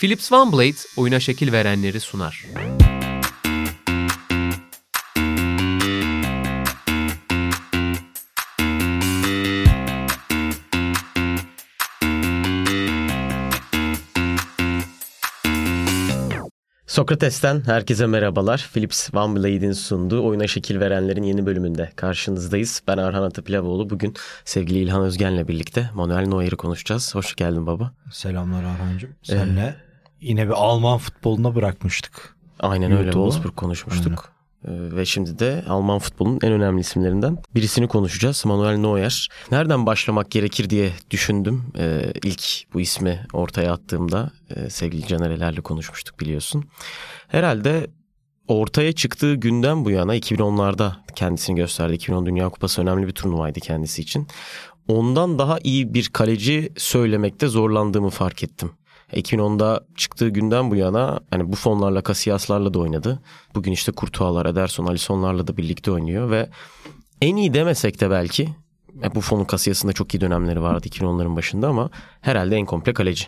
Philips OneBlade oyuna şekil verenleri sunar. Sokrates'ten herkese merhabalar. Philips OneBlade'in sunduğu Oyuna Şekil Verenlerin yeni bölümünde karşınızdayız. Ben Arhan Atapilavoğlu. Bugün sevgili İlhan Özgen'le birlikte Manuel Neuer'i konuşacağız. Hoş geldin baba. Selamlar Arhan'cığım. Senle ee, yine bir Alman futboluna bırakmıştık. Aynen öyle. Wolfsburg konuşmuştuk. Aynen. Ee, ve şimdi de Alman futbolunun en önemli isimlerinden birisini konuşacağız. Manuel Neuer. Nereden başlamak gerekir diye düşündüm. Ee, ilk bu ismi ortaya attığımda e, sevgili Canerelerle konuşmuştuk biliyorsun. Herhalde ortaya çıktığı günden bu yana 2010'larda kendisini gösterdi. 2010 Dünya Kupası önemli bir turnuvaydı kendisi için. Ondan daha iyi bir kaleci söylemekte zorlandığımı fark ettim. 2010'da çıktığı günden bu yana hani bu fonlarla Casillas'larla da oynadı. Bugün işte Kurtuğalar, Ederson, Alisson'larla da birlikte oynuyor ve en iyi demesek de belki e, bu fonun Casillas'ında çok iyi dönemleri vardı 2010'ların başında ama herhalde en komple kaleci.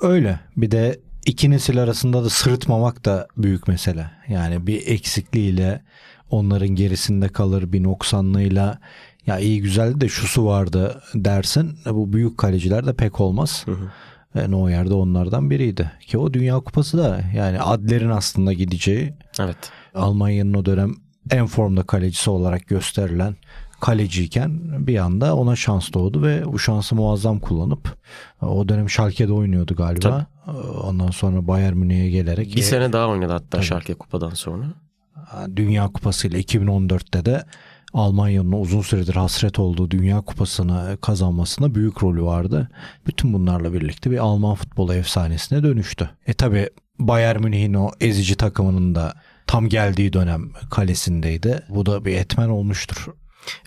Öyle. Bir de iki nesil arasında da sırıtmamak da büyük mesele. Yani bir eksikliğiyle onların gerisinde kalır bir noksanlığıyla ya iyi güzeldi de şusu vardı dersin. E, bu büyük kaleciler de pek olmaz. Hı hı. E, Neuer de onlardan biriydi. Ki o Dünya Kupası da yani Adler'in aslında gideceği. Evet. Almanya'nın o dönem en formda kalecisi olarak gösterilen kaleciyken bir anda ona şans doğdu ve bu şansı muazzam kullanıp o dönem Schalke'de oynuyordu galiba. Tabii. Ondan sonra Bayern Münih'e gelerek. Bir sene daha oynadı hatta tabii. Schalke kupadan sonra. Dünya Kupası ile 2014'te de Almanya'nın uzun süredir hasret olduğu Dünya Kupası'nı kazanmasında büyük rolü vardı. Bütün bunlarla birlikte bir Alman futbolu efsanesine dönüştü. E tabi Bayern Münih'in o ezici takımının da tam geldiği dönem kalesindeydi. Bu da bir etmen olmuştur.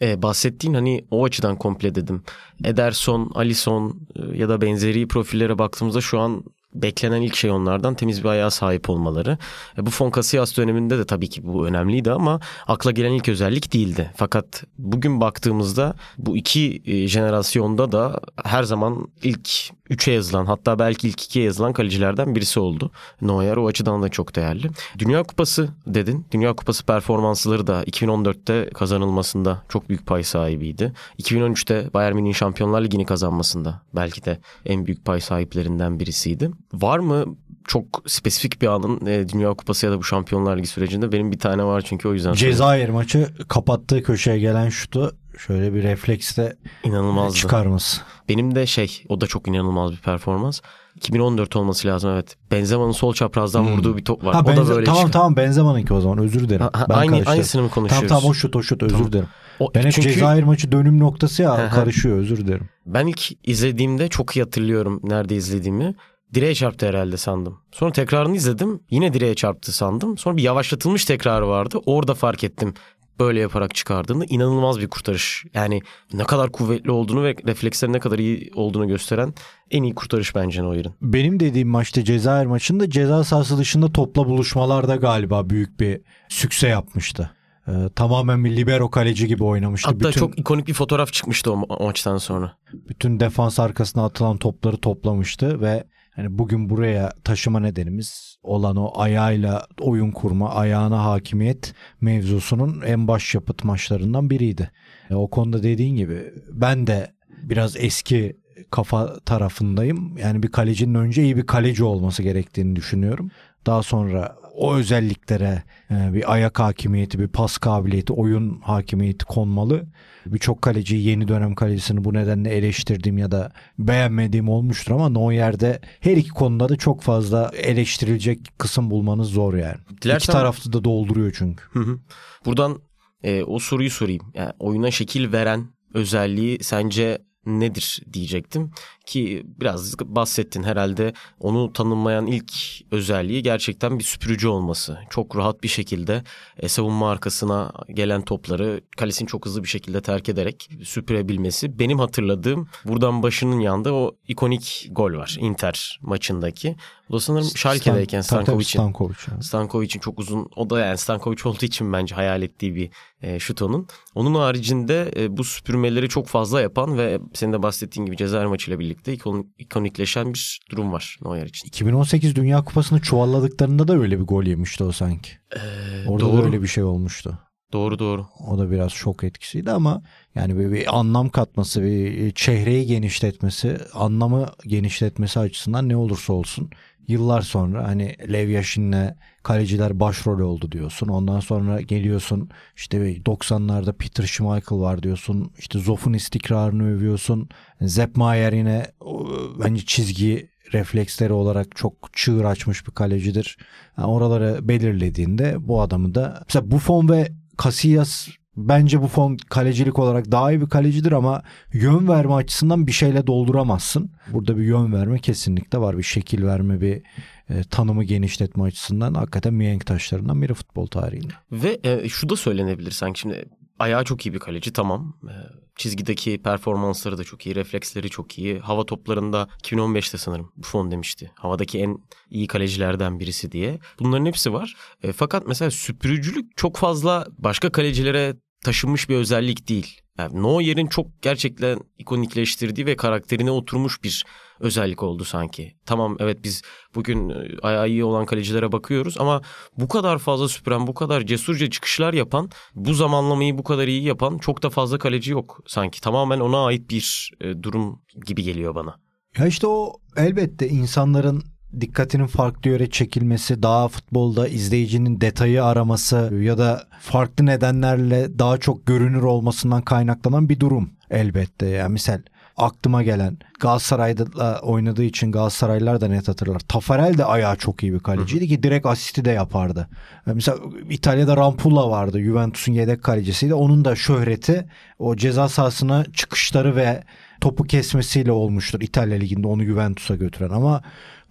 E, bahsettiğin hani o açıdan komple dedim. Ederson, Alisson e, ya da benzeri profillere baktığımızda şu an beklenen ilk şey onlardan temiz bir ayağa sahip olmaları. E, bu Fon Casillas döneminde de tabii ki bu önemliydi ama akla gelen ilk özellik değildi. Fakat bugün baktığımızda bu iki e, jenerasyonda da her zaman ilk 3'e yazılan hatta belki ilk 2'ye yazılan kalecilerden birisi oldu. Neuer o açıdan da çok değerli. Dünya Kupası dedin. Dünya Kupası performansları da 2014'te kazanılmasında çok büyük pay sahibiydi. 2013'te Bayern Münih Şampiyonlar Ligi'ni kazanmasında belki de en büyük pay sahiplerinden birisiydi. Var mı çok spesifik bir anın e, Dünya Kupası ya da bu Şampiyonlar Ligi sürecinde benim bir tane var çünkü o yüzden. Cezayir maçı kapattığı köşeye gelen şutu şöyle bir refleksle inanılmazdı. çıkarması. Benim de şey o da çok inanılmaz bir performans. 2014 olması lazım evet. Benzema'nın sol çaprazdan hmm. vurduğu bir top var. Ha, o benze- da böyle tamam çıkıyor. tamam Benzema'nınki o zaman özür dilerim. Ha, ben aynı aynısını mı konuşuyoruz? Tamam tamam o şut o şut özür tamam. dilerim. O, ben hep çünkü... Cezayir maçı dönüm noktası ya karışıyor özür dilerim. Ben ilk izlediğimde çok iyi hatırlıyorum nerede izlediğimi. Direğe çarptı herhalde sandım. Sonra tekrarını izledim. Yine direğe çarptı sandım. Sonra bir yavaşlatılmış tekrarı vardı. Orada fark ettim böyle yaparak çıkardığında inanılmaz bir kurtarış. Yani ne kadar kuvvetli olduğunu ve reflekslerin ne kadar iyi olduğunu gösteren en iyi kurtarış bence Neuer'in. Benim dediğim maçta Cezayir maçında ceza sahası dışında topla buluşmalarda galiba büyük bir sükse yapmıştı. Ee, tamamen bir libero kaleci gibi oynamıştı. Hatta bütün, çok ikonik bir fotoğraf çıkmıştı o, ma- o maçtan sonra. Bütün defans arkasına atılan topları toplamıştı ve hani bugün buraya taşıma nedenimiz olan o ayağıyla oyun kurma, ayağına hakimiyet mevzusunun en baş yapıt maçlarından biriydi. E, o konuda dediğin gibi ben de biraz eski kafa tarafındayım. Yani bir kalecinin önce iyi bir kaleci olması gerektiğini düşünüyorum. Daha sonra o özelliklere e, bir ayak hakimiyeti, bir pas kabiliyeti, oyun hakimiyeti konmalı. Birçok kaleci yeni dönem kalecisini bu nedenle eleştirdiğim ya da beğenmediğim olmuştur ama Neuer'de her iki konuda da çok fazla eleştirilecek kısım bulmanız zor yani. Dilersen... İki tarafta da dolduruyor çünkü. Hı hı. Buradan e, o soruyu sorayım. Yani oyuna şekil veren özelliği sence nedir diyecektim ki biraz bahsettin herhalde onu tanımlayan ilk özelliği gerçekten bir süpürücü olması. Çok rahat bir şekilde e, savunma arkasına gelen topları kalesini çok hızlı bir şekilde terk ederek süpürebilmesi. Benim hatırladığım buradan başının yanında o ikonik gol var Inter maçındaki. O da sanırım Schalke'deyken Stankovic'in. Stankovic. Stankovic'in çok uzun o da yani Stankovic olduğu için bence hayal ettiği bir e, şut onun. Onun haricinde e, bu süpürmeleri çok fazla yapan ve senin de bahsettiğin gibi Cezayir maçıyla birlikte birlikte ikon, ikonikleşen bir durum var Neuer için. 2018 Dünya Kupası'nı çuvalladıklarında da öyle bir gol yemişti o sanki. Ee, Orada doğru. da öyle bir şey olmuştu. Doğru doğru. O da biraz şok etkisiydi ama yani bir, bir anlam katması, bir çehreyi genişletmesi, anlamı genişletmesi açısından ne olursa olsun yıllar sonra hani Lev Yashin'le kaleciler başrol oldu diyorsun. Ondan sonra geliyorsun işte 90'larda Peter Schmeichel var diyorsun. İşte Zoff'un istikrarını övüyorsun. Sepp Maier yine bence çizgi refleksleri olarak çok çığır açmış bir kalecidir. Yani oraları belirlediğinde bu adamı da mesela Buffon ve Casillas bence bu fon kalecilik olarak daha iyi bir kalecidir ama yön verme açısından bir şeyle dolduramazsın. Burada bir yön verme kesinlikle var. Bir şekil verme, bir e, tanımı genişletme açısından hakikaten mihenk taşlarından biri futbol tarihinde. Ve e, şu da söylenebilir sanki şimdi ayağı çok iyi bir kaleci tamam. E, çizgideki performansları da çok iyi, refleksleri çok iyi. Hava toplarında 2015'te sanırım Buffon demişti. Havadaki en iyi kalecilerden birisi diye. Bunların hepsi var. E, fakat mesela süpürücülük çok fazla başka kalecilere taşınmış bir özellik değil. Yani Neuer'in çok gerçekten ikonikleştirdiği ve karakterine oturmuş bir özellik oldu sanki. Tamam evet biz bugün e, ayağı iyi olan kalecilere bakıyoruz ama bu kadar fazla süpüren, bu kadar cesurca çıkışlar yapan, bu zamanlamayı bu kadar iyi yapan çok da fazla kaleci yok sanki. Tamamen ona ait bir e, durum gibi geliyor bana. Ya işte o elbette insanların dikkatinin farklı yöre çekilmesi, daha futbolda izleyicinin detayı araması ya da farklı nedenlerle daha çok görünür olmasından kaynaklanan bir durum elbette. Yani misal aklıma gelen Galatasaray'da oynadığı için Galatasaraylılar da net hatırlar. Tafarel de ayağı çok iyi bir kaleciydi ki direkt asisti de yapardı. Mesela İtalya'da Rampulla vardı. Juventus'un yedek kalecisiydi. Onun da şöhreti o ceza sahasına çıkışları ve topu kesmesiyle olmuştur İtalya Ligi'nde onu Juventus'a götüren ama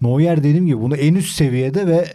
Neuer dediğim gibi bunu en üst seviyede ve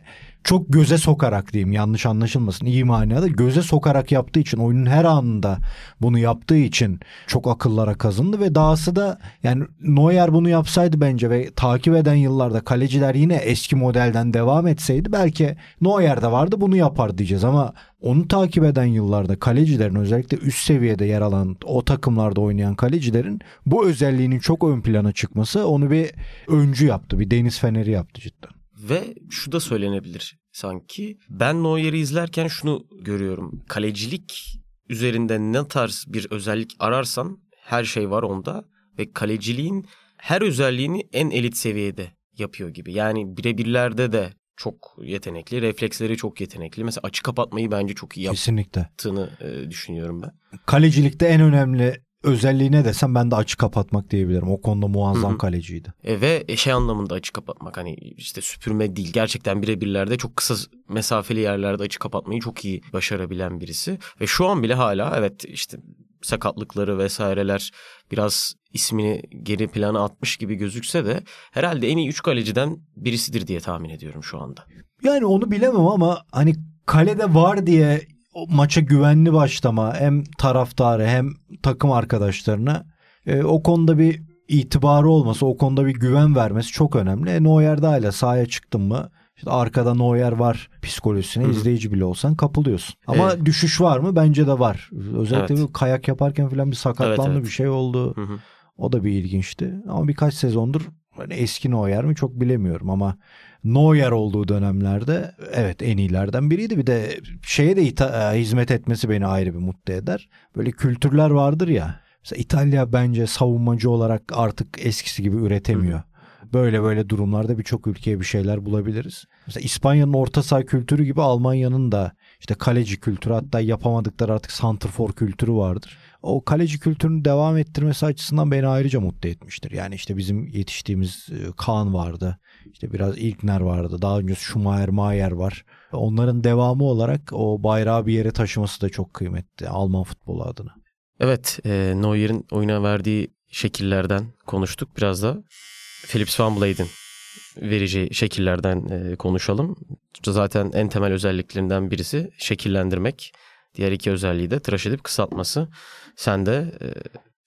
çok göze sokarak diyeyim yanlış anlaşılmasın iyi manada göze sokarak yaptığı için oyunun her anında bunu yaptığı için çok akıllara kazındı ve dahası da yani Neuer bunu yapsaydı bence ve takip eden yıllarda kaleciler yine eski modelden devam etseydi belki Neuer de vardı bunu yapar diyeceğiz ama onu takip eden yıllarda kalecilerin özellikle üst seviyede yer alan o takımlarda oynayan kalecilerin bu özelliğinin çok ön plana çıkması onu bir öncü yaptı. Bir deniz feneri yaptı cidden. Ve şu da söylenebilir sanki. Ben Neuer'i izlerken şunu görüyorum. Kalecilik üzerinde ne tarz bir özellik ararsan her şey var onda. Ve kaleciliğin her özelliğini en elit seviyede yapıyor gibi. Yani birebirlerde de çok yetenekli. Refleksleri çok yetenekli. Mesela açı kapatmayı bence çok iyi Kesinlikle. yaptığını e, düşünüyorum ben. Kalecilikte en önemli özelliği ne desem ben de açı kapatmak diyebilirim. O konuda muazzam Hı-hı. kaleciydi. E, ve şey anlamında açı kapatmak hani işte süpürme değil. Gerçekten birebirlerde çok kısa mesafeli yerlerde açı kapatmayı çok iyi başarabilen birisi. Ve şu an bile hala evet işte sakatlıkları vesaireler biraz ismini geri plana atmış gibi gözükse de herhalde en iyi 3 kaleciden birisidir diye tahmin ediyorum şu anda. Yani onu bilemem ama hani kalede var diye o maça güvenli başlama hem taraftarı hem takım arkadaşlarına e, o konuda bir itibarı olması, o konuda bir güven vermesi çok önemli. E, Neuer de hala sahaya çıktın mı işte arkada Neuer var psikolojisine Hı-hı. izleyici bile olsan kapılıyorsun. Ama evet. düşüş var mı? Bence de var. Özellikle evet. bir kayak yaparken falan bir sakatlandı evet, evet. bir şey oldu. Hı-hı. O da bir ilginçti. Ama birkaç sezondur hani eski Neuer mi çok bilemiyorum ama Neuer olduğu dönemlerde evet en iyilerden biriydi. Bir de şeye de e, hizmet etmesi beni ayrı bir mutlu eder. Böyle kültürler vardır ya. Mesela İtalya bence savunmacı olarak artık eskisi gibi üretemiyor. Böyle böyle durumlarda birçok ülkeye bir şeyler bulabiliriz. Mesela İspanya'nın orta saha kültürü gibi Almanya'nın da işte kaleci kültürü hatta yapamadıkları artık santrfor kültürü vardır o kaleci kültürünü devam ettirmesi açısından beni ayrıca mutlu etmiştir. Yani işte bizim yetiştiğimiz e, Kaan vardı. İşte biraz İlkner vardı. Daha önce Schumacher, Mayer var. Onların devamı olarak o bayrağı bir yere taşıması da çok kıymetli Alman futbolu adına. Evet, e, Neuer'in oyuna verdiği şekillerden konuştuk. Biraz da Philips Van Blade'in vereceği şekillerden e, konuşalım. Zaten en temel özelliklerinden birisi şekillendirmek. Diğer iki özelliği de tıraş edip kısaltması. Sen de e,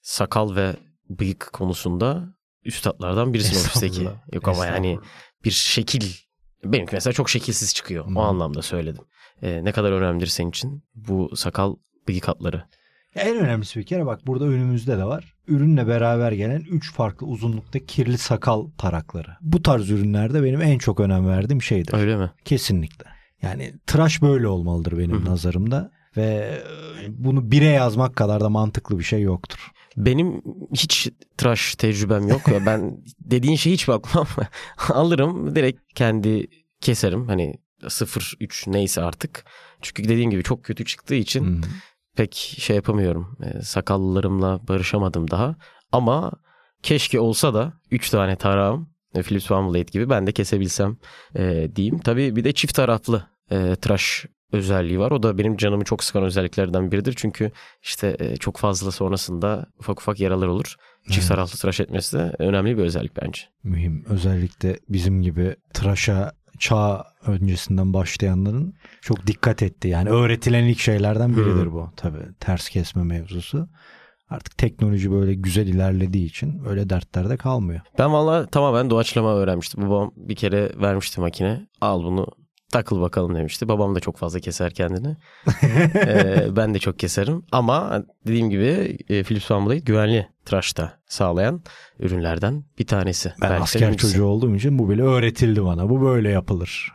sakal ve bıyık konusunda üstadlardan birisin ofisteki. Yok ama yani bir şekil benimki mesela çok şekilsiz çıkıyor. Hmm. O anlamda söyledim. E, ne kadar önemlidir senin için bu sakal bıyık hatları? En önemlisi bir kere bak burada önümüzde de var. Ürünle beraber gelen 3 farklı uzunlukta kirli sakal tarakları. Bu tarz ürünlerde benim en çok önem verdiğim şeydir. Öyle mi? Kesinlikle. Yani tıraş böyle olmalıdır benim nazarımda ve e, bunu bire yazmak kadar da mantıklı bir şey yoktur. Benim hiç tıraş tecrübem yok. ben dediğin şeye hiç bakmam. Alırım direkt kendi keserim. Hani 0-3 neyse artık. Çünkü dediğim gibi çok kötü çıktığı için Hı. pek şey yapamıyorum. E, sakallarımla barışamadım daha. Ama keşke olsa da 3 tane tarağım e, Philips One Blade gibi ben de kesebilsem e, diyeyim. Tabii bir de çift taraflı e, tıraş özelliği var. O da benim canımı çok sıkan özelliklerden biridir. Çünkü işte e, çok fazla sonrasında ufak ufak yaralar olur. Çift Evet. taraflı tıraş etmesi de önemli bir özellik bence. Mühim. Özellikle bizim gibi tıraşa çağ öncesinden başlayanların çok dikkat etti. Yani öğretilen ilk şeylerden biridir Hı. bu. Tabii ters kesme mevzusu. Artık teknoloji böyle güzel ilerlediği için öyle dertlerde kalmıyor. Ben valla tamamen doğaçlama öğrenmiştim. Babam bir kere vermişti makine. Al bunu takıl bakalım demişti. Babam da çok fazla keser kendini. Ee, ben de çok keserim. Ama dediğim gibi e, Philips One Blade güvenli tıraşta sağlayan ürünlerden bir tanesi. Ben Belki asker birincisi. çocuğu olduğum için bu bile öğretildi bana. Bu böyle yapılır.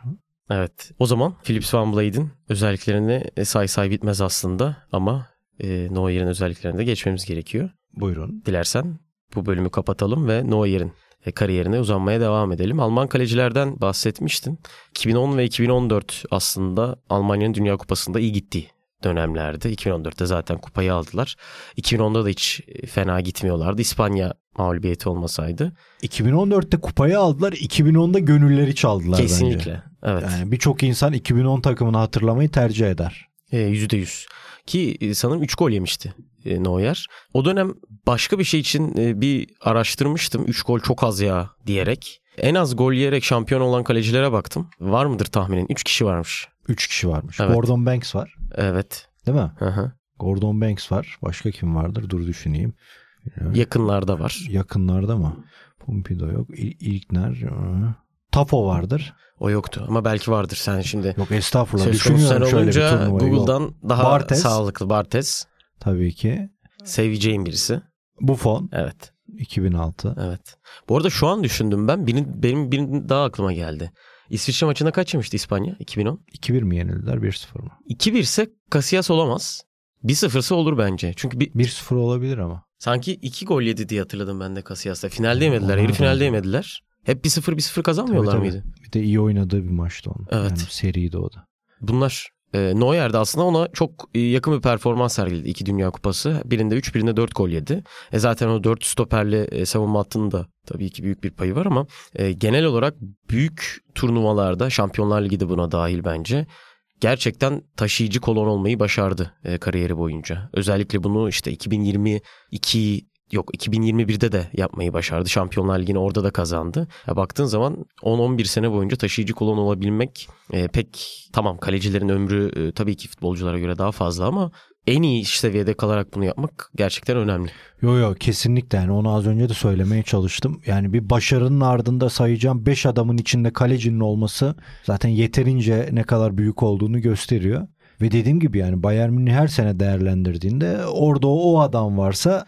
Evet. O zaman Philips One Blade'in özelliklerini e, say say bitmez aslında. Ama e, Neuer'in özelliklerine de geçmemiz gerekiyor. Buyurun. Dilersen bu bölümü kapatalım ve Neuer'in e, kariyerine uzanmaya devam edelim. Alman kalecilerden bahsetmiştin. 2010 ve 2014 aslında Almanya'nın Dünya Kupası'nda iyi gittiği dönemlerde. 2014'te zaten kupayı aldılar. 2010'da da hiç e, fena gitmiyorlardı. İspanya mağlubiyeti olmasaydı. 2014'te kupayı aldılar. 2010'da gönülleri çaldılar bence. Kesinlikle. Evet. Yani birçok insan 2010 takımını hatırlamayı tercih eder. E, %100. Ki sanırım 3 gol yemişti e, Neuer. O dönem başka bir şey için e, bir araştırmıştım. 3 gol çok az ya diyerek. En az gol yiyerek şampiyon olan kalecilere baktım. Var mıdır tahminin? 3 kişi varmış. 3 kişi varmış. Evet. Gordon Banks var. Evet. Değil mi? Hı hı. Gordon Banks var. Başka kim vardır? Dur düşüneyim. Yakınlarda var. Yakınlarda mı? Pompidou yok. İl- İlkner. Tafo vardır. O yoktu ama belki vardır. Sen şimdi Yok estağfurullah. söz sen şöyle bir olunca. Yok. Google'dan daha Bartes. sağlıklı Bartes. Tabii ki. Seveceğim birisi. Buffon Evet. 2006. Evet. Bu arada şu an düşündüm ben. Benim, benim birinin daha aklıma geldi. İsviçre maçında kaç yemişti İspanya? 2010. 2-1 mi yenildiler 1-0 mı? 2-1 ise Casillas olamaz. 1-0'sı olur bence. Çünkü bir, 1-0 olabilir ama. sanki 2 gol yedi diye hatırladım ben de Casillas'ta. Finalde yemediler. Da finalde yemediler. Hep 1-0 1-0 kazanmıyorlar Tabii, tabii. mıydı? Bir de iyi oynadığı bir maçtı onun. Evet. Yani seriydi o da. Bunlar e, Neuer de aslında ona çok e, yakın bir performans sergiledi. İki Dünya Kupası. Birinde 3 birinde 4 gol yedi. E, zaten o 4 stoperli e, savunma hattının da tabii ki büyük bir payı var ama e, genel olarak büyük turnuvalarda Şampiyonlar Ligi de buna dahil bence. Gerçekten taşıyıcı kolon olmayı başardı e, kariyeri boyunca. Özellikle bunu işte 2022 yok 2021'de de yapmayı başardı. Şampiyonlar Ligi'ni orada da kazandı. Ya baktığın zaman 10-11 sene boyunca taşıyıcı kolon olabilmek e, pek tamam kalecilerin ömrü e, tabii ki futbolculara göre daha fazla ama en iyi seviyede kalarak bunu yapmak gerçekten önemli. Yo yo kesinlikle yani onu az önce de söylemeye çalıştım. Yani bir başarının ardında sayacağım 5 adamın içinde kalecinin olması zaten yeterince ne kadar büyük olduğunu gösteriyor. Ve dediğim gibi yani Bayern Münih her sene değerlendirdiğinde orada o, adam varsa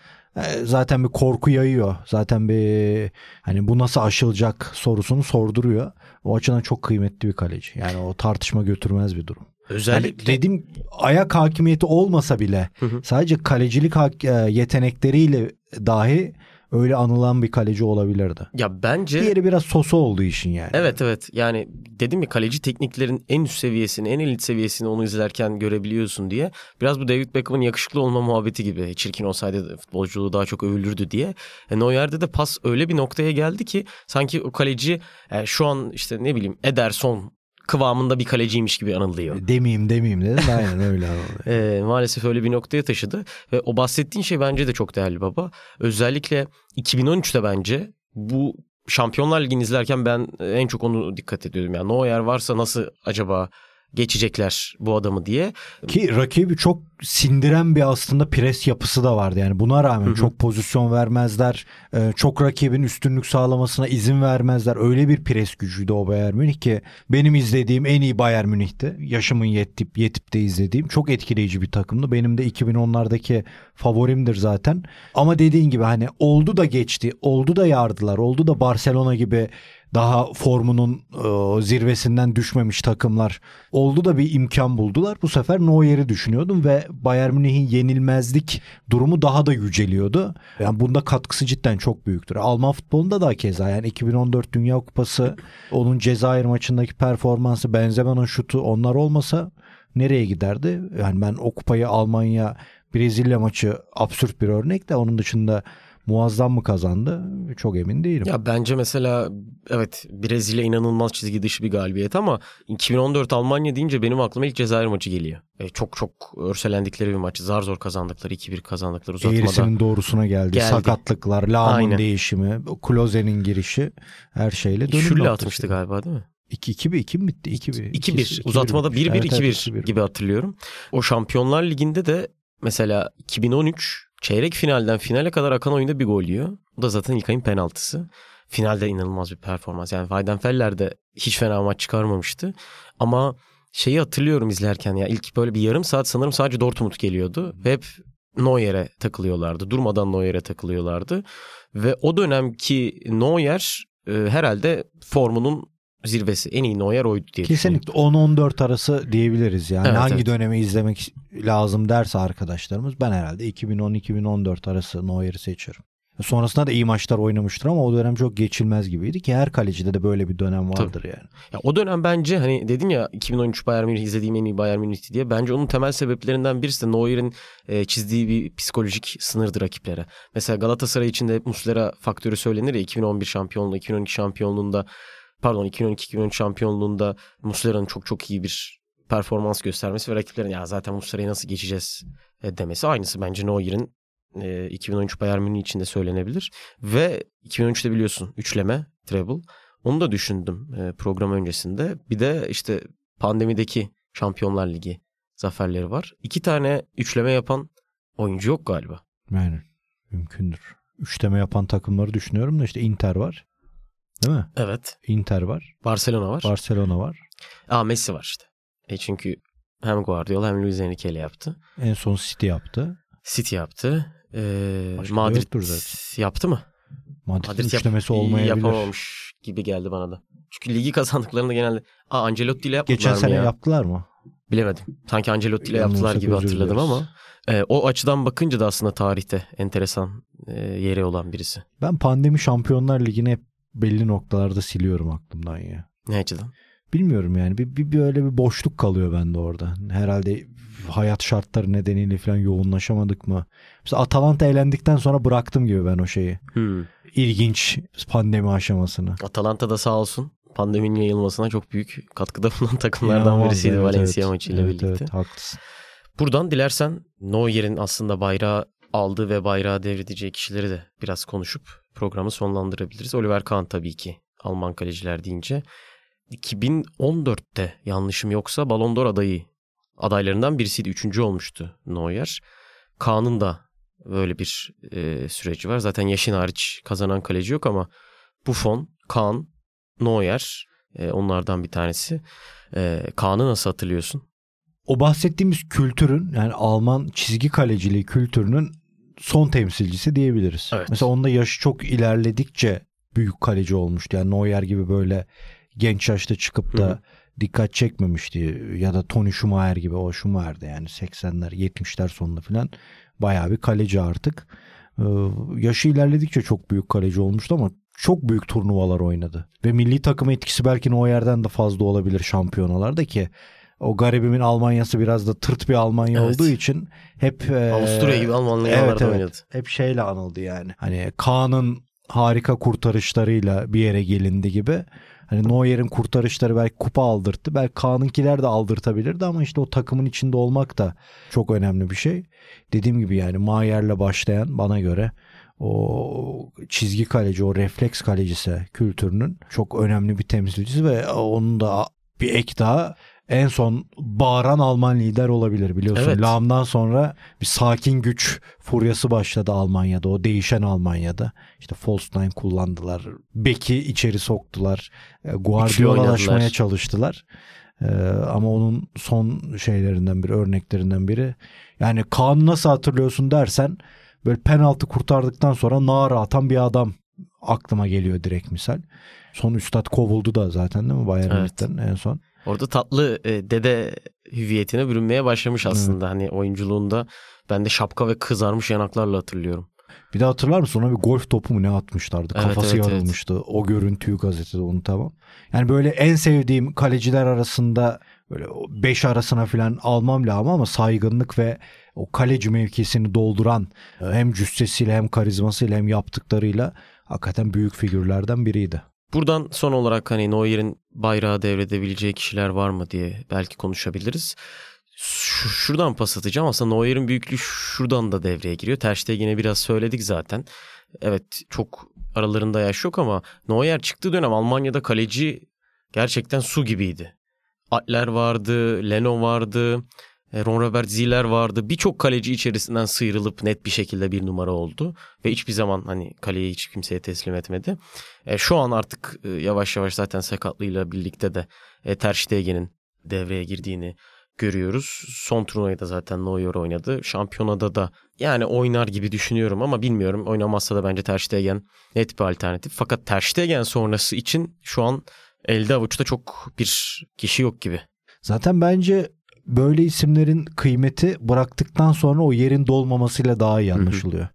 zaten bir korku yayıyor. Zaten bir hani bu nasıl aşılacak sorusunu sorduruyor. O açıdan çok kıymetli bir kaleci. Yani o tartışma götürmez bir durum. Yani Özellikle dedim ayak hakimiyeti olmasa bile Hı hı. sadece kalecilik e, yetenekleriyle dahi öyle anılan bir kaleci olabilirdi. ya bence Diğeri biraz sosu olduğu işin yani. Evet evet yani dedim ya kaleci tekniklerin en üst seviyesini en elit seviyesini onu izlerken görebiliyorsun diye. Biraz bu David Beckham'ın yakışıklı olma muhabbeti gibi çirkin olsaydı futbolculuğu daha çok övülürdü diye. E, Neuer'de de pas öyle bir noktaya geldi ki sanki o kaleci e, şu an işte ne bileyim Ederson kıvamında bir kaleciymiş gibi anılıyor. Demeyeyim demeyeyim dedim de aynen öyle. E, maalesef öyle bir noktaya taşıdı ve o bahsettiğin şey bence de çok değerli baba. Özellikle 2013'te bence bu Şampiyonlar Ligi'ni izlerken ben en çok onu dikkat ediyordum. Yani Neuer varsa nasıl acaba geçecekler bu adamı diye. Ki rakibi çok sindiren bir aslında pres yapısı da vardı. Yani buna rağmen Hı hı. çok pozisyon vermezler. e, Çok rakibin üstünlük sağlamasına izin vermezler. Öyle bir pres gücüydü o Bayern Münih ki benim izlediğim en iyi Bayern Münih'ti. Yaşımın yetip yetip de izlediğim çok etkileyici bir takımdı. Benim de 2010'lardaki favorimdir zaten. Ama dediğin gibi hani oldu da geçti. Oldu da yardılar. Oldu da Barcelona gibi daha formunun e, zirvesinden düşmemiş takımlar oldu da bir imkan buldular. Bu sefer Neuer'i düşünüyordum ve Bayern Münih'in yenilmezlik durumu daha da yüceliyordu. Yani bunda katkısı cidden çok büyüktür. Alman futbolunda da keza yani 2014 Dünya Kupası onun Cezayir maçındaki performansı Benzema'nın şutu onlar olmasa nereye giderdi? Yani ben o kupayı Almanya Brezilya maçı absürt bir örnek de onun dışında muazzam mı kazandı? Çok emin değilim. Ya bence mesela evet Brezilya inanılmaz çizgi dışı bir galibiyet ama 2014 Almanya deyince benim aklıma ilk Cezayir maçı geliyor. E, çok çok örselendikleri bir maç. Zar zor kazandıkları 2-1 kazandıkları uzatmada. Eğrisinin doğrusuna geldi. Geldi. Sakatlıklar, Aynen. değişimi, Kloze'nin girişi her şeyle dönüm Şülle atmıştı galiba değil mi? 2-2 mi? 2 mi bitti? 2-1. 2-1. Uzatmada 1-1 Evet, evet, 2-1 gibi hatırlıyorum. O Şampiyonlar Ligi'nde de mesela 2013 çeyrek finalden finale kadar akan oyunda bir gol yiyor. O da zaten İlkay'ın penaltısı. Finalde inanılmaz bir performans. Yani Weidenfeller de hiç fena maç çıkarmamıştı. Ama şeyi hatırlıyorum izlerken ya ilk böyle bir yarım saat sanırım sadece Dortmund geliyordu. Ve hep Neuer'e takılıyorlardı. Durmadan Neuer'e takılıyorlardı. Ve o dönemki Neuer e, herhalde formunun zirvesi. En iyi Neuer oydu diye. Kesinlikle 10-14 arası diyebiliriz yani. Evet, Hangi evet. dönemi izlemek lazım derse arkadaşlarımız ben herhalde 2010-2014 arası Neuer'i seçerim. Sonrasında da iyi maçlar oynamıştır ama o dönem çok geçilmez gibiydi ki her kalecide de böyle bir dönem vardır yani. Ya o dönem bence hani dedin ya 2013 Bayern Münih izlediğim en iyi Bayern Münih'ti diye. Bence onun temel sebeplerinden birisi de Neuer'in e, çizdiği bir psikolojik sınırdı rakiplere. Mesela Galatasaray için de hep Muslera faktörü söylenir ya 2011 şampiyonluğu, 2012 şampiyonluğunda pardon 2012-2013 şampiyonluğunda Muslera'nın çok çok iyi bir performans göstermesi ve rakiplerin ya zaten Muslera'yı nasıl geçeceğiz e, demesi aynısı bence Neuer'in e, 2013 Bayern Münih için de söylenebilir. Ve 2013'te biliyorsun üçleme, treble. Onu da düşündüm e, program öncesinde. Bir de işte pandemideki Şampiyonlar Ligi zaferleri var. İki tane üçleme yapan oyuncu yok galiba. Yani mümkündür. Üçleme yapan takımları düşünüyorum da işte Inter var. Değil mi? Evet. Inter var. Barcelona var. Barcelona var. Aa Messi var işte. E çünkü hem Guardiola hem Luis Enrique ile yaptı. En son City yaptı. City yaptı. Ee, Başka Madrid yaptı mı? Madrid'in Madrid yap- üçlemesi olmayabilir. yapamamış gibi geldi bana da. Çünkü ligi kazandıklarında genelde Aa Ancelotti ile yapmadılar Geçen sene ya? yaptılar mı? Bilemedim. Sanki Ancelotti ile yaptılar gibi hatırladım ama e, o açıdan bakınca da aslında tarihte enteresan e, yeri olan birisi. Ben pandemi Şampiyonlar Ligi'ni hep belli noktalarda siliyorum aklımdan ya. Ne açıdan? Bilmiyorum yani bir, bir böyle bir boşluk kalıyor bende orada. Herhalde hayat şartları nedeniyle falan yoğunlaşamadık mı? Mesela Atalanta elendikten sonra bıraktım gibi ben o şeyi. Hmm. İlginç pandemi aşamasını. Atalanta da sağ olsun pandeminin yayılmasına çok büyük katkıda bulunan takımlardan İnanılmaz, birisiydi evet, Valencia evet. maçıyla Evet, birlikte. Evet, haklısın. Buradan dilersen Neuer'in aslında bayrağı aldığı ve bayrağı devredeceği kişileri de biraz konuşup programı sonlandırabiliriz. Oliver Kahn tabii ki Alman kaleciler deyince. 2014'te yanlışım yoksa Ballon d'Or adayı adaylarından birisiydi. Üçüncü olmuştu Neuer. Kahn'ın da böyle bir e, süreci var. Zaten yaşın hariç kazanan kaleci yok ama Buffon, Kahn, Neuer e, onlardan bir tanesi. E, Kahn'ı nasıl hatırlıyorsun? O bahsettiğimiz kültürün yani Alman çizgi kaleciliği kültürünün son temsilcisi diyebiliriz. Evet. Mesela onda yaşı çok ilerledikçe büyük kaleci olmuştu. Yani Neuer gibi böyle genç yaşta çıkıp da Hı hı. dikkat çekmemişti. Ya da Tony Schumacher gibi o Schumacher'de yani 80'ler 70'ler sonunda falan bayağı bir kaleci artık. Ee, yaşı ilerledikçe çok büyük kaleci olmuştu ama çok büyük turnuvalar oynadı. Ve milli takım etkisi belki Neuer'den de fazla olabilir şampiyonalarda ki o garibimin Almanyası biraz da tırt bir Almanya Evet. olduğu için hep e, Avusturya gibi Almanlı evet, evet. oynadı. hep şeyle anıldı yani. Hani Kaan'ın harika kurtarışlarıyla bir yere gelindi gibi. Hani Neuer'in kurtarışları belki kupa aldırttı. Belki Kaan'ınkiler de aldırtabilirdi ama işte o takımın içinde olmak da çok önemli bir şey. Dediğim gibi yani Mayer'le başlayan bana göre o çizgi kaleci, o refleks kalecisi kültürünün çok önemli bir temsilcisi ve onun da bir ek daha en son bağıran Alman lider olabilir biliyorsun. Evet. Lahm'dan sonra bir sakin güç furyası başladı Almanya'da. O değişen Almanya'da. İşte Volstein kullandılar. Beki içeri soktular. E, Guardiola'laşmaya çalıştılar. Ee, ama onun son şeylerinden biri, örneklerinden biri. Yani Kaan'ı nasıl hatırlıyorsun dersen böyle penaltı kurtardıktan sonra nara atan bir adam aklıma geliyor direkt misal. Son üstad kovuldu da zaten değil mi Bayern Evet. Münih'ten en son. Orada tatlı e, dede hüviyetine bürünmeye başlamış aslında. Hani oyunculuğunda ben de şapka ve kızarmış yanaklarla hatırlıyorum. Bir de hatırlar mısın ona bir golf topu mu ne atmışlardı? Evet, Kafası evet, evet. yarılmıştı. O görüntüyü gazetede unutamam. Yani böyle en sevdiğim kaleciler arasında böyle 5 arasına falan almam lazım ama saygınlık ve o kaleci mevkisini dolduran e, hem cüssesiyle hem karizmasıyla hem yaptıklarıyla hakikaten büyük figürlerden biriydi. Buradan son olarak hani Neuer'in bayrağı devredebileceği kişiler var mı diye belki konuşabiliriz. Şu, şuradan pas atacağım. Aslında Neuer'in büyüklüğü şuradan da devreye giriyor. Ter Stegen'e biraz söyledik zaten. Evet çok aralarında yaş yok ama Neuer çıktığı dönem Almanya'da kaleci gerçekten su gibiydi. Atler vardı, Leno vardı, Ron Robert Zieler vardı. Birçok kaleci içerisinden sıyrılıp net bir şekilde bir numara oldu. Ve hiçbir zaman hani kaleyi hiç kimseye teslim etmedi. E, şu an artık e, yavaş yavaş zaten sakatlığıyla birlikte de e, Ter Stegen'in devreye girdiğini görüyoruz. Son turnuvayı da zaten Neuer oynadı. Şampiyonada da yani oynar gibi düşünüyorum ama bilmiyorum. Oynamazsa da bence Ter Stegen net bir alternatif. Fakat Ter Stegen sonrası için şu an elde avuçta çok bir kişi yok gibi. Zaten bence böyle isimlerin kıymeti bıraktıktan sonra o yerin dolmamasıyla daha iyi hı. anlaşılıyor.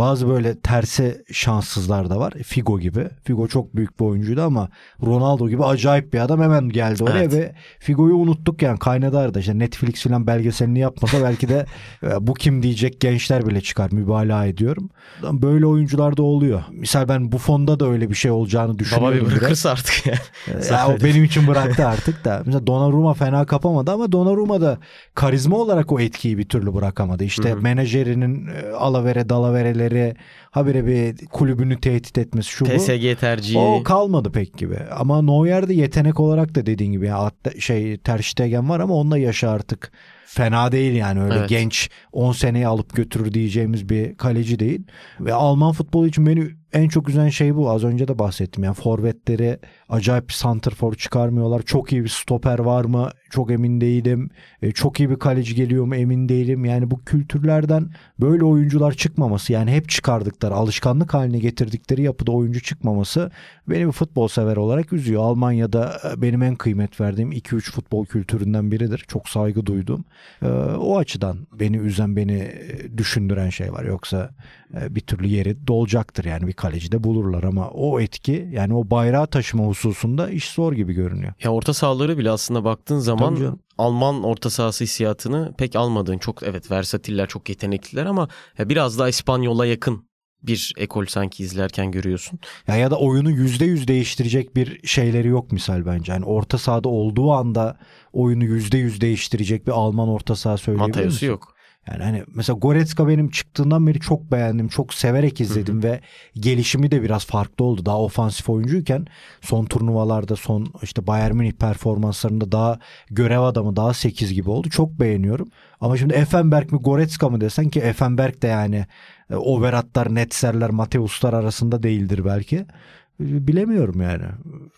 Bazı böyle terse şanssızlar da var. Figo gibi. Figo çok büyük bir oyuncuydu ama Ronaldo gibi acayip bir adam hemen geldi oraya Evet. ve Figo'yu unuttuk yani kaynadı arada. İşte Netflix falan belgeselini yapmasa belki de e, bu kim diyecek gençler bile çıkar. Mübalağa ediyorum. Böyle oyuncular da oluyor. Misal ben bu fonda da öyle bir şey olacağını Baba düşünüyorum. bir biraz. bırakırsa artık yani. Ya o benim için bıraktı artık da. Mesela Donnarumma fena kapamadı ama Donnarumma da karizma olarak o etkiyi bir türlü bırakamadı. İşte Hı hı. menajerinin e, alavere dalavereleri Yeah. Habire bir kulübünü tehdit etmesi şu bu. TSG tercihi. O kalmadı pek gibi. Ama Neuer'de yetenek olarak da dediğin gibi yani şey Ter Stegen var ama onunla yaşı artık fena değil yani öyle Evet. genç 10 seneye alıp götürür diyeceğimiz bir kaleci değil. Ve Alman futbolu için beni en çok üzen şey bu. Az önce de bahsettim. Yani forvetleri acayip bir santrfor çıkarmıyorlar. Çok iyi bir stoper var mı? Çok emin değilim. E, çok iyi bir kaleci geliyor mu? Emin değilim. Yani bu kültürlerden böyle oyuncular çıkmaması yani hep çıkardıkları, alışkanlık haline getirdikleri yapıda oyuncu çıkmaması beni bir futbol sever olarak üzüyor. Almanya'da e, benim en kıymet verdiğim 2-3 futbol kültüründen biridir. Çok saygı duydum. E, o açıdan beni üzen, beni e, düşündüren şey var. Yoksa bir türlü yeri dolacaktır yani bir kaleci de bulurlar ama o etki yani o bayrağı taşıma hususunda iş zor gibi görünüyor. Ya orta sahaları bile aslında baktığın zaman. Alman orta sahası hissiyatını pek almadığın çok evet versatiller çok yetenekliler ama biraz daha İspanyol'a yakın bir ekol sanki izlerken görüyorsun. Ya ya da oyunu yüzde yüz değiştirecek bir şeyleri yok misal bence. Yani orta sahada olduğu anda oyunu yüzde yüz değiştirecek bir Alman orta saha söyleyebilir Mateus'u misin? yok. Yani hani mesela Goretzka benim çıktığından beri çok beğendim. Çok severek izledim ve gelişimi de biraz farklı oldu. Daha ofansif oyuncuyken son turnuvalarda son işte Bayern Münih performanslarında daha görev adamı daha 8 gibi oldu. Çok beğeniyorum. Ama şimdi Effenberg mi Goretzka mı desen ki Effenberg de yani Overatlar, Netzerler, Mateus'lar arasında değildir belki. E, Bilemiyorum yani.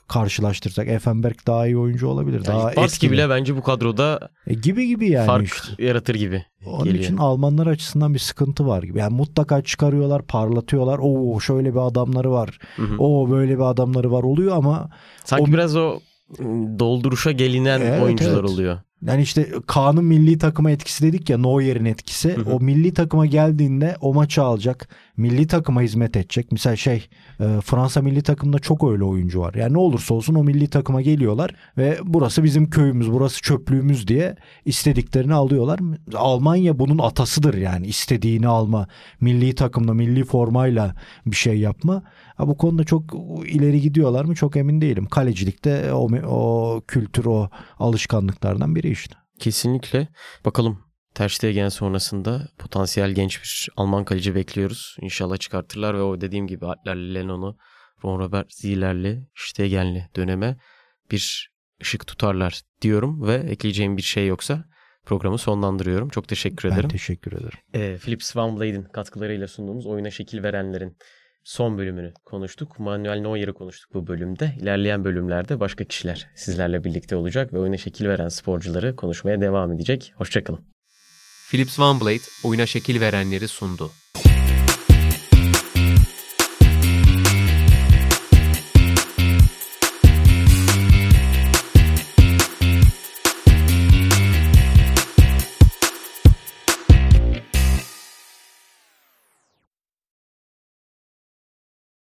Karşılaştırsak Effenberg daha iyi oyuncu olabilir. Daha Yani etkili. bile bence bu kadroda E, gibi gibi yani fark işte. yaratır gibi Onun geliyor. için Almanlar açısından bir sıkıntı var gibi. Yani mutlaka çıkarıyorlar, parlatıyorlar. Oo şöyle bir adamları var. Oo böyle bir adamları var oluyor ama Sanki o- biraz o ım, dolduruşa gelinen Evet, oyuncular evet. oluyor. Yani işte Kaan'ın milli takıma etkisi dedik ya Neuer'in etkisi. Hı hı. O milli takıma geldiğinde o maçı alacak. Milli takıma hizmet edecek. Mesela şey e, Fransa milli takımında çok öyle oyuncu var. Yani ne olursa olsun o milli takıma geliyorlar ve burası bizim köyümüz, burası çöplüğümüz diye istediklerini alıyorlar. Almanya bunun atasıdır yani istediğini alma, milli takımla, milli formayla bir şey yapma. Ha, bu konuda çok ileri gidiyorlar mı çok emin değilim. Kalecilikte o, o kültür, o alışkanlıklardan biri işte. Kesinlikle. Bakalım Ter Stegen sonrasında potansiyel genç bir Alman kaleci bekliyoruz. İnşallah çıkartırlar ve o dediğim gibi Atler'li Lennon'u Ron Robert Zieler'li Stegen'li döneme bir ışık tutarlar diyorum ve ekleyeceğim bir şey yoksa programı sonlandırıyorum. Çok teşekkür Ben ederim. teşekkür ederim. Ee, Philips Van Blade'in katkılarıyla sunduğumuz oyuna şekil verenlerin son bölümünü konuştuk. Manuel Neuer'ı konuştuk bu bölümde. İlerleyen bölümlerde başka kişiler sizlerle birlikte olacak ve oyuna şekil veren sporcuları konuşmaya devam edecek. Hoşçakalın. Philips OneBlade oyuna şekil verenleri sundu.